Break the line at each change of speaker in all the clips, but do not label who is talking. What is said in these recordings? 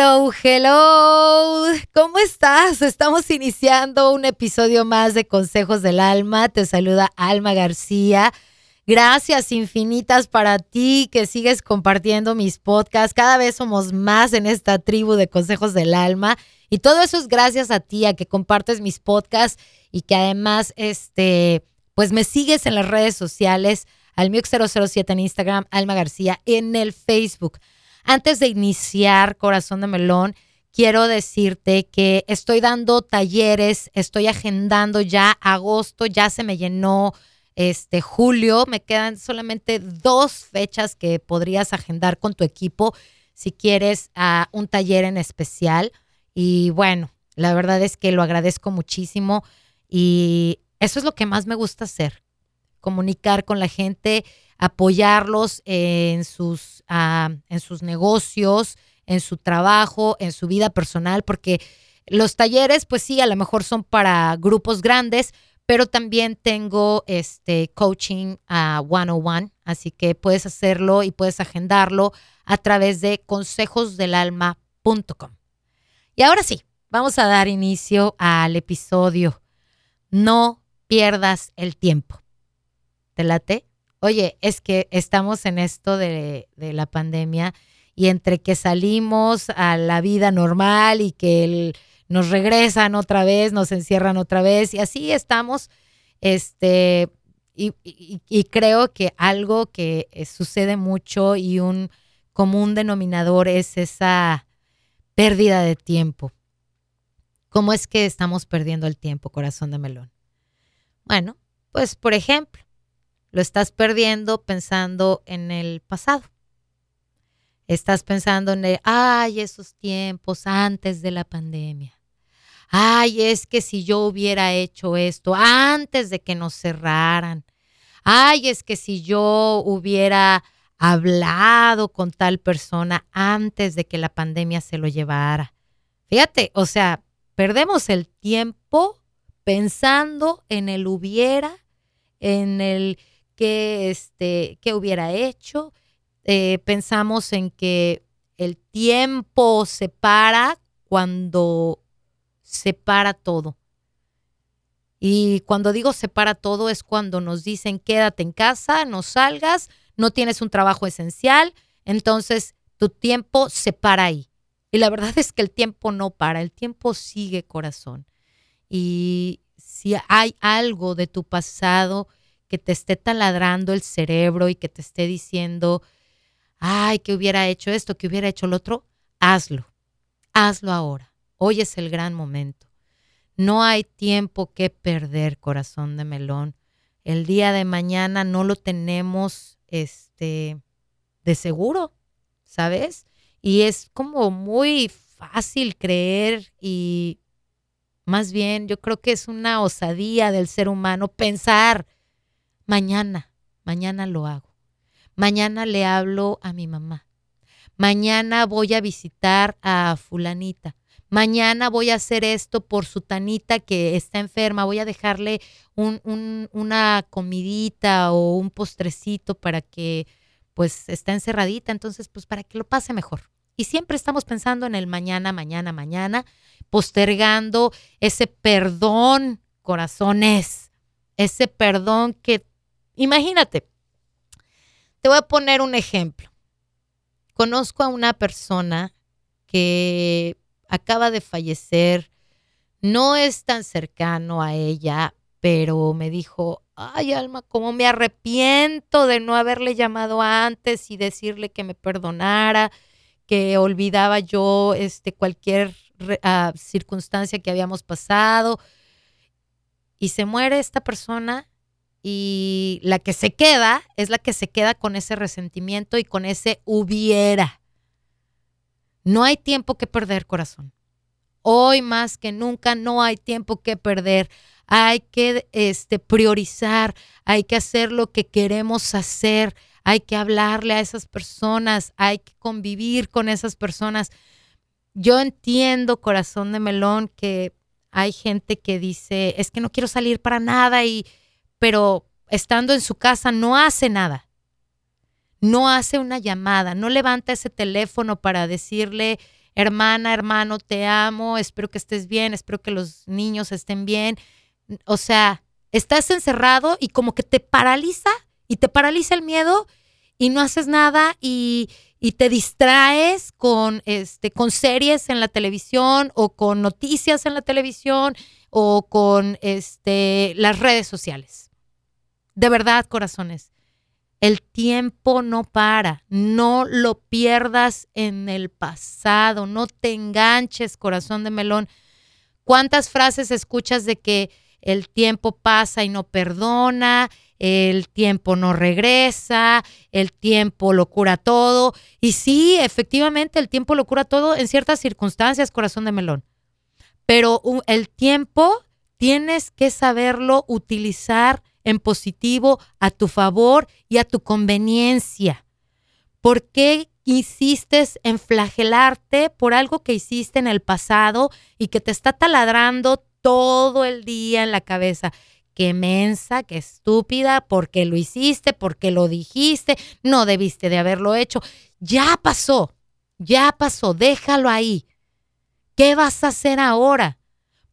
Hello, hello. ¿Cómo estás? Estamos iniciando un episodio más de Consejos del Alma. Te saluda Alma García. Gracias infinitas para ti que sigues compartiendo mis podcasts. Cada vez somos más en esta tribu de Consejos del Alma. Y todo eso es gracias a ti, a que compartes mis podcasts y que además, este, pues me sigues en las redes sociales, al 007 en Instagram, Alma García, en el Facebook. Antes de iniciar Corazón de Melón, quiero decirte que estoy dando talleres, estoy agendando ya agosto, ya se me llenó este julio, me quedan solamente dos fechas que podrías agendar con tu equipo si quieres a un taller en especial. Y bueno, la verdad es que lo agradezco muchísimo y eso es lo que más me gusta hacer, comunicar con la gente apoyarlos en sus, ah, en sus negocios, en su trabajo, en su vida personal, porque los talleres, pues sí, a lo mejor son para grupos grandes, pero también tengo este coaching a uh, 101, así que puedes hacerlo y puedes agendarlo a través de consejosdelalma.com. Y ahora sí, vamos a dar inicio al episodio. No pierdas el tiempo. ¿Te late? Oye, es que estamos en esto de, la pandemia y entre que salimos a la vida normal y que nos regresan otra vez, nos encierran otra vez y así estamos, este, y, y creo que algo que eh, sucede mucho y un común denominador es esa pérdida de tiempo. ¿Cómo es que estamos perdiendo el tiempo, corazón de melón? Bueno, pues por ejemplo, lo estás perdiendo pensando en el pasado. Estás pensando en, el, ay, esos tiempos antes de la pandemia. Ay, es que si yo hubiera hecho esto antes de que nos cerraran. Ay, es que si yo hubiera hablado con tal persona antes de que la pandemia se lo llevara. Fíjate, o sea, perdemos el tiempo pensando en el hubiera, en el qué, este, hubiera hecho. Eh, pensamos en que el tiempo se para cuando se para todo. Y cuando digo se para todo es cuando nos dicen quédate en casa, no salgas, no tienes un trabajo esencial, entonces tu tiempo se para ahí. Y la verdad es que el tiempo no para, el tiempo sigue corazón. Y si hay algo de tu pasado que te esté taladrando el cerebro y que te esté diciendo, ay, que hubiera hecho esto, que hubiera hecho lo otro, hazlo. Hazlo ahora. Hoy es el gran momento. No hay tiempo que perder, corazón de melón. El día de mañana no lo tenemos este de seguro, ¿sabes? Y es como muy fácil creer y más bien yo creo que es una osadía del ser humano pensar Mañana, mañana lo hago. Mañana le hablo a mi mamá. Mañana voy a visitar a fulanita. Mañana voy a hacer esto por su tanita que está enferma. Voy a dejarle una comidita o un postrecito para que pues está encerradita. Entonces, pues para que lo pase mejor. Y siempre estamos pensando en el mañana, mañana, mañana, postergando ese perdón, corazones, ese perdón que Imagínate, te voy a poner un ejemplo. Conozco a una persona que acaba de fallecer, no es tan cercano a ella, pero me dijo, ay Alma, cómo me arrepiento de no haberle llamado antes y decirle que me perdonara, que olvidaba yo este, cualquier ah, circunstancia que habíamos pasado. Y se muere esta persona y la que se queda es la que se queda con ese resentimiento y con ese hubiera. No hay tiempo que perder, corazón. Hoy más que nunca no hay tiempo que perder. Hay que este, priorizar, hay que hacer lo que queremos hacer, hay que hablarle a esas personas, hay que convivir con esas personas. Yo entiendo, corazón de melón, que hay gente que dice, es que no quiero salir para nada y, pero estando en su casa no hace nada. No hace una llamada, no levanta ese teléfono para decirle hermana, hermano, te amo, espero que estés bien, espero que los niños estén bien. O sea, estás encerrado y como que te paraliza y te paraliza el miedo y no haces nada y, y te distraes con, este, con series en la televisión o con noticias en la televisión o con este, las redes sociales. De verdad, corazones, el tiempo no para, no lo pierdas en el pasado, no te enganches, corazón de melón. ¿Cuántas frases escuchas de que el tiempo pasa y no perdona, el tiempo no regresa, el tiempo lo cura todo? Y sí, efectivamente, el tiempo lo cura todo en ciertas circunstancias, corazón de melón. Pero el tiempo tienes que saberlo utilizar en positivo a tu favor y a tu conveniencia. ¿Por qué insistes en flagelarte por algo que hiciste en el pasado y que te está taladrando todo el día en la cabeza? Qué mensa, qué estúpida, porque lo hiciste, porque lo dijiste, no debiste de haberlo hecho. Ya pasó, ya pasó, déjalo ahí. ¿Qué vas a hacer ahora?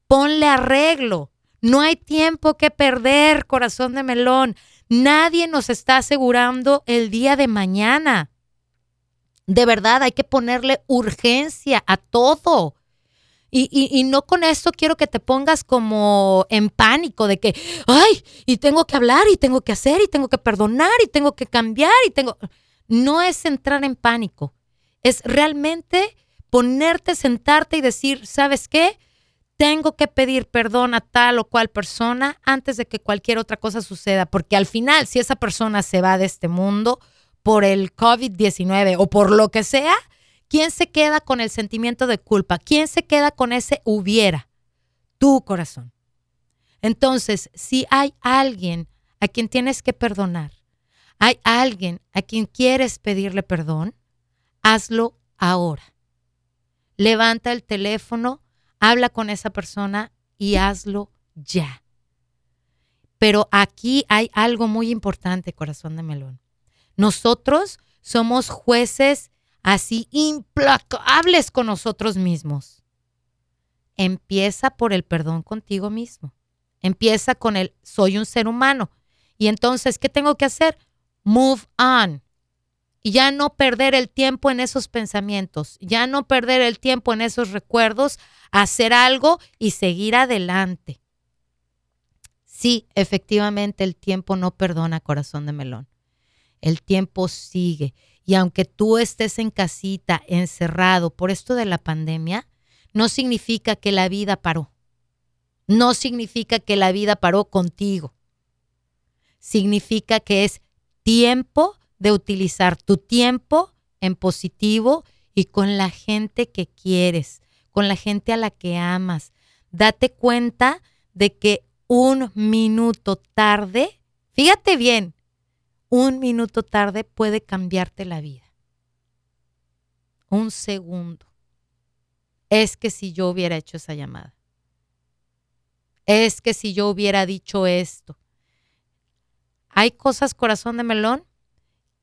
Ponle arreglo. No hay tiempo que perder, corazón de melón. Nadie nos está asegurando el día de mañana. De verdad, hay que ponerle urgencia a todo. Y, no con esto quiero que te pongas como en pánico de que, ay, y tengo que hablar y tengo que hacer y tengo que perdonar y tengo que cambiar y tengo... No es entrar en pánico, es realmente ponerte, sentarte y decir, ¿sabes qué? Tengo que pedir perdón a tal o cual persona antes de que cualquier otra cosa suceda, porque al final, si esa persona se va de este mundo por el COVID-19 o por lo que sea, ¿quién se queda con el sentimiento de culpa? ¿Quién se queda con ese hubiera? Tu corazón. Entonces, si hay alguien a quien tienes que perdonar, hay alguien a quien quieres pedirle perdón, hazlo ahora levanta el teléfono, habla con esa persona y hazlo ya. Pero aquí hay algo muy importante, corazón de melón. Nosotros somos jueces así implacables con nosotros mismos. Empieza por el perdón contigo mismo. Empieza con el soy un ser humano. Y entonces, ¿qué tengo que hacer? Move on y ya no perder el tiempo en esos pensamientos, ya no perder el tiempo en esos recuerdos, hacer algo y seguir adelante. Sí, efectivamente el tiempo no perdona corazón de melón. El tiempo sigue. Y aunque tú estés en casita, encerrado por esto de la pandemia, no significa que la vida paró. No significa que la vida paró contigo. Significa que es tiempo de utilizar tu tiempo en positivo y con la gente que quieres, con la gente a la que amas. Date cuenta de que un minuto tarde, fíjate bien, un minuto tarde puede cambiarte la vida. Un segundo. Es que si yo hubiera hecho esa llamada. Es que si yo hubiera dicho esto. Hay cosas, corazón de melón,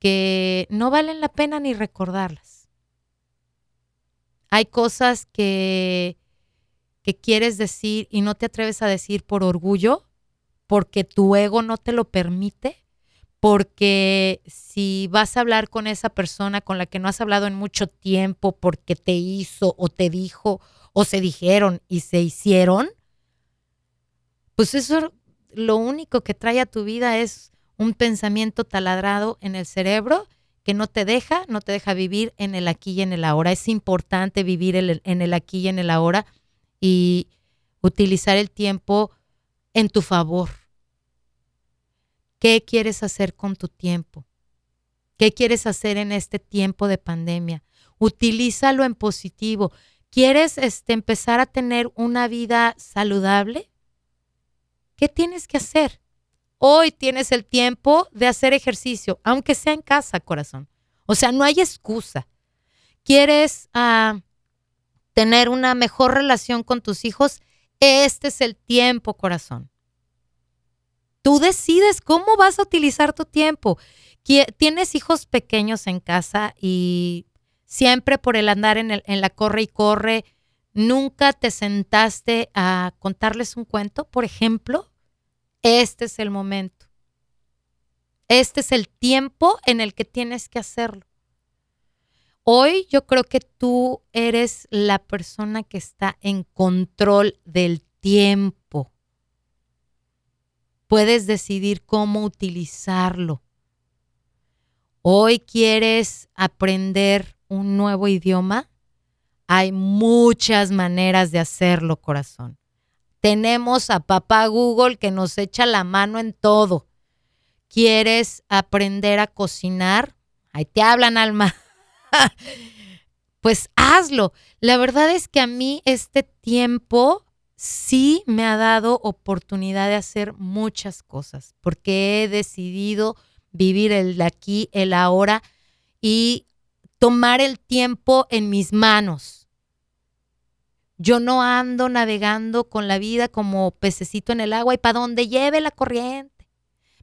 que no valen la pena ni recordarlas. Hay cosas que, que quieres decir y no te atreves a decir por orgullo, porque tu ego no te lo permite, porque si vas a hablar con esa persona con la que no has hablado en mucho tiempo porque te hizo o te dijo o se dijeron y se hicieron, pues eso lo único que trae a tu vida es un pensamiento taladrado en el cerebro que no te deja, no te deja vivir en el aquí y en el ahora. Es importante vivir en el aquí y en el ahora y utilizar el tiempo en tu favor. ¿Qué quieres hacer con tu tiempo? ¿Qué quieres hacer en este tiempo de pandemia? Utilízalo en positivo. ¿Quieres este, empezar a tener una vida saludable? ¿Qué tienes que hacer? Hoy tienes el tiempo de hacer ejercicio, aunque sea en casa, corazón. O sea, no hay excusa. ¿Quieres ah, tener una mejor relación con tus hijos? Este es el tiempo, corazón. Tú decides cómo vas a utilizar tu tiempo. Tienes hijos pequeños en casa y siempre por el andar en, en la corre y corre, nunca te sentaste a contarles un cuento, por ejemplo, este es el momento. Este es el tiempo en el que tienes que hacerlo. Hoy yo creo que tú eres la persona que está en control del tiempo. Puedes decidir cómo utilizarlo. Hoy quieres aprender un nuevo idioma. Hay muchas maneras de hacerlo, corazón. Tenemos a papá Google que nos echa la mano en todo. ¿Quieres aprender a cocinar? Ahí te hablan, alma. pues hazlo. La verdad es que a mí este tiempo sí me ha dado oportunidad de hacer muchas cosas, porque he decidido vivir el aquí, el ahora y tomar el tiempo en mis manos. Yo no ando navegando con la vida como pececito en el agua y para donde lleve la corriente.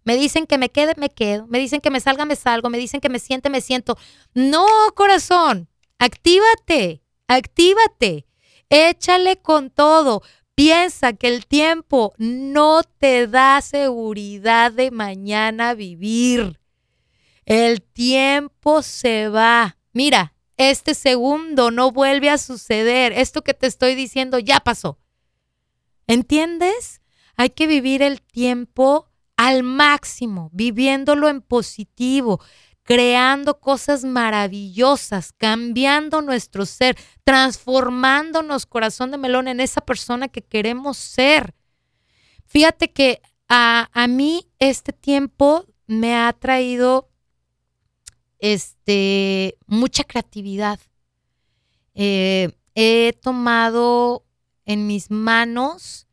Me dicen que me quede, me quedo. Me dicen que me salga, me salgo. Me dicen que me siente, me siento. No, corazón, actívate, actívate. Échale con todo. Piensa que el tiempo no te da seguridad de mañana vivir. El tiempo se va. Mira, este segundo no vuelve a suceder. Esto que te estoy diciendo ya pasó. ¿Entiendes? Hay que vivir el tiempo al máximo, viviéndolo en positivo, creando cosas maravillosas, cambiando nuestro ser, transformándonos, corazón de melón, en esa persona que queremos ser. Fíjate que a, a mí este tiempo me ha traído este, mucha creatividad. Eh, he tomado en mis manos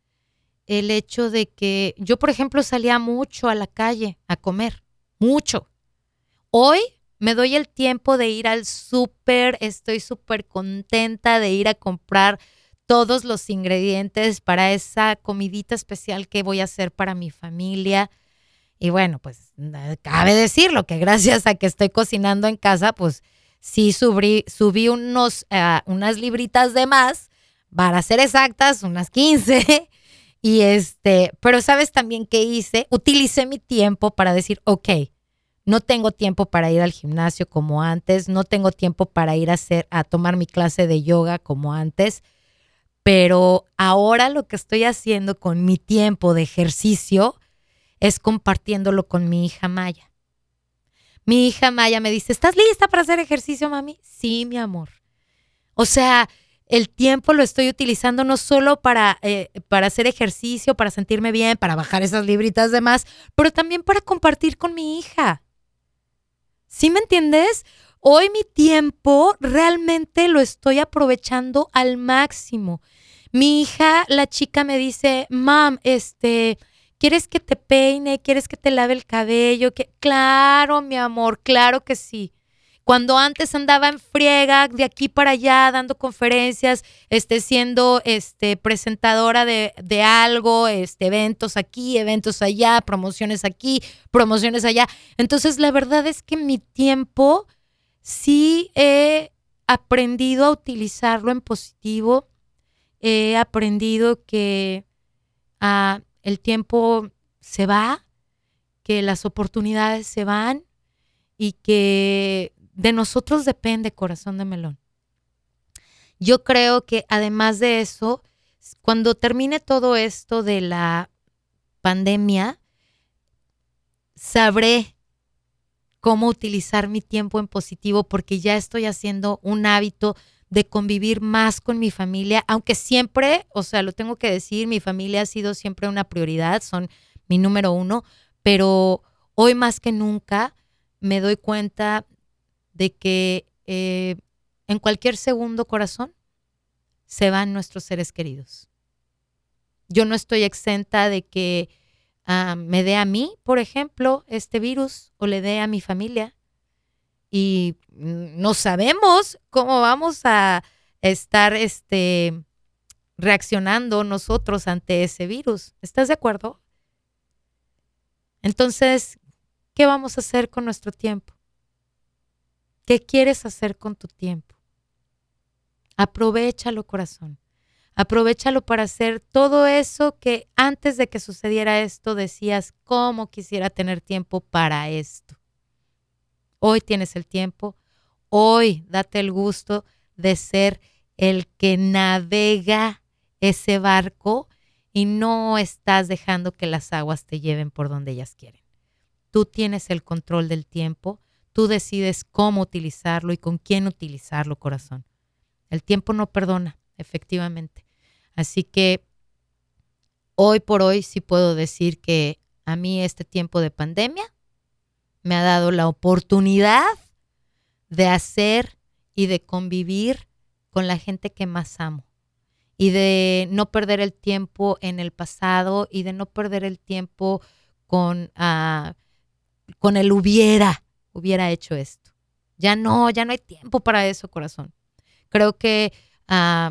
el hecho de que yo, por ejemplo, salía mucho a la calle a comer, mucho. Hoy me doy el tiempo de ir al súper, estoy súper contenta de ir a comprar todos los ingredientes para esa comidita especial que voy a hacer para mi familia. Y bueno, pues cabe decirlo que gracias a que estoy cocinando en casa, pues sí subí, subí unos, uh, unas libritas de más, para ser exactas, unas 15. Y este, pero sabes también qué hice? Utilicé mi tiempo para decir, ok, no tengo tiempo para ir al gimnasio como antes, no tengo tiempo para ir a hacer, a tomar mi clase de yoga como antes, pero ahora lo que estoy haciendo con mi tiempo de ejercicio es compartiéndolo con mi hija Maya. Mi hija Maya me dice, ¿estás lista para hacer ejercicio, mami? Sí, mi amor. O sea, el tiempo lo estoy utilizando no solo para, eh, para hacer ejercicio, para sentirme bien, para bajar esas libritas de más, pero también para compartir con mi hija. ¿Sí me entiendes? Hoy mi tiempo realmente lo estoy aprovechando al máximo. Mi hija, la chica, me dice, mam, este, ¿quieres que te peine? ¿Quieres que te lave el cabello? Claro, mi amor, claro que sí. Cuando antes andaba en friega de aquí para allá dando conferencias, este, siendo este, presentadora de, de algo, este, eventos aquí, eventos allá, promociones aquí, promociones allá. Entonces, la verdad es que mi tiempo sí he aprendido a utilizarlo en positivo. He aprendido que ah, el tiempo se va, que las oportunidades se van y que de nosotros depende corazón de melón. Yo creo que además de eso, cuando termine todo esto de la pandemia, sabré cómo utilizar mi tiempo en positivo porque ya estoy haciendo un hábito de convivir más con mi familia, aunque siempre, o sea, lo tengo que decir, mi familia ha sido siempre una prioridad, son mi número uno, pero hoy más que nunca me doy cuenta de que eh, en cualquier segundo corazón se van nuestros seres queridos. Yo no estoy exenta de que ah, me dé a mí, por ejemplo, este virus o le dé a mi familia. Y no sabemos cómo vamos a estar este, reaccionando nosotros ante ese virus. ¿Estás de acuerdo? Entonces, ¿qué vamos a hacer con nuestro tiempo? ¿Qué quieres hacer con tu tiempo? Aprovechalo, corazón. Aprovechalo para hacer todo eso que antes de que sucediera esto decías, ¿cómo quisiera tener tiempo para esto? Hoy tienes el tiempo, hoy date el gusto de ser el que navega ese barco y no estás dejando que las aguas te lleven por donde ellas quieren. Tú tienes el control del tiempo, tú decides cómo utilizarlo y con quién utilizarlo, corazón. El tiempo no perdona, efectivamente. Así que hoy por hoy sí puedo decir que a mí este tiempo de pandemia me ha dado la oportunidad de hacer y de convivir con la gente que más amo y de no perder el tiempo en el pasado y de no perder el tiempo con, uh, con el hubiera, hubiera hecho esto. Ya no, ya no hay tiempo para eso, corazón. Creo que uh,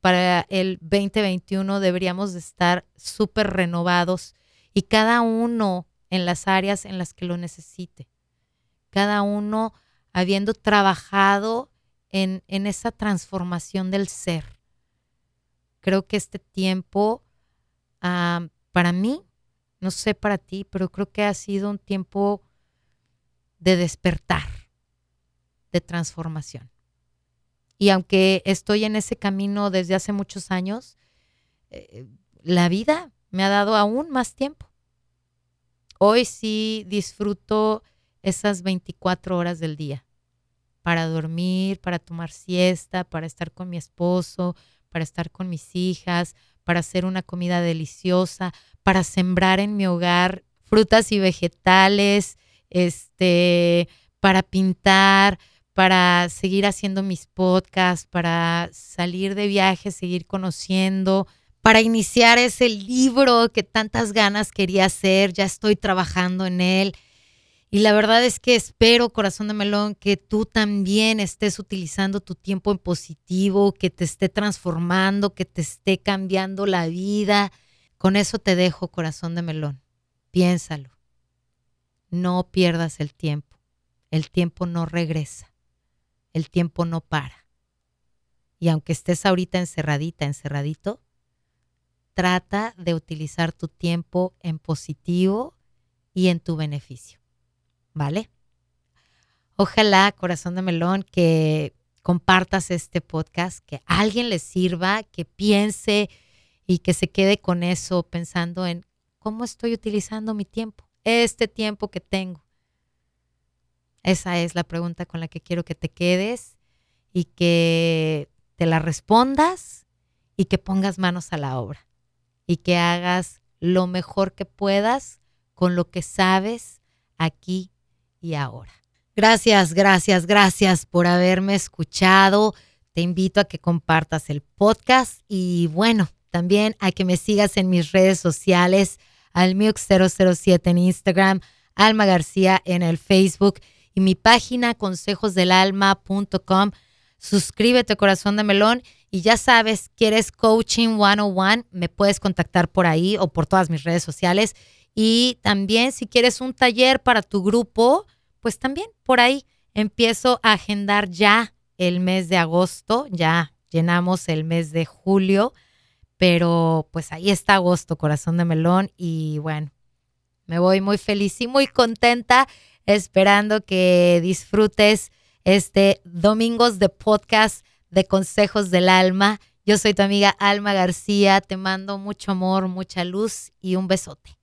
para el 2021 deberíamos de estar súper renovados y cada uno en las áreas en las que lo necesite. Cada uno habiendo trabajado en, en esa transformación del ser. Creo que este tiempo, para mí, no sé para ti, pero creo que ha sido un tiempo de despertar, de transformación. Y aunque estoy en ese camino desde hace muchos años, eh, la vida me ha dado aún más tiempo. Hoy sí disfruto esas 24 horas del día. Para dormir, para tomar siesta, para estar con mi esposo, para estar con mis hijas, para hacer una comida deliciosa, para sembrar en mi hogar frutas y vegetales, este, para pintar, para seguir haciendo mis podcasts, para salir de viaje, seguir conociendo, para iniciar ese libro que tantas ganas quería hacer, ya estoy trabajando en él. Y la verdad es que espero, corazón de melón, que tú también estés utilizando tu tiempo en positivo, que te esté transformando, que te esté cambiando la vida. Con eso te dejo, corazón de melón. Piénsalo. No pierdas el tiempo. El tiempo no regresa el tiempo no para. Y aunque estés ahorita encerradita, encerradito, trata de utilizar tu tiempo en positivo y en tu beneficio. ¿Vale? Ojalá, corazón de melón, que compartas este podcast, que a alguien le sirva, que piense y que se quede con eso pensando en cómo estoy utilizando mi tiempo, este tiempo que tengo. Esa es la pregunta con la que quiero que te quedes y que te la respondas y que pongas manos a la obra y que hagas lo mejor que puedas con lo que sabes aquí y ahora. Gracias, gracias, gracias por haberme escuchado. Te invito a que compartas el podcast y bueno, también a que me sigas en mis redes sociales, almiux007 en Instagram, Alma García en el Facebook y mi página consejosdelalma.com. Suscríbete, corazón de melón. Y ya sabes, quieres coaching 101, me puedes contactar por ahí o por todas mis redes sociales. Y también si quieres un taller para tu grupo, pues también por ahí empiezo a agendar ya el mes de agosto, ya llenamos el mes de julio, pero pues ahí está agosto, corazón de melón. Y bueno, me voy muy feliz y muy contenta esperando que disfrutes este Domingos de Podcast de Consejos del Alma. Yo soy tu amiga Alma García, te mando mucho amor, mucha luz y un besote.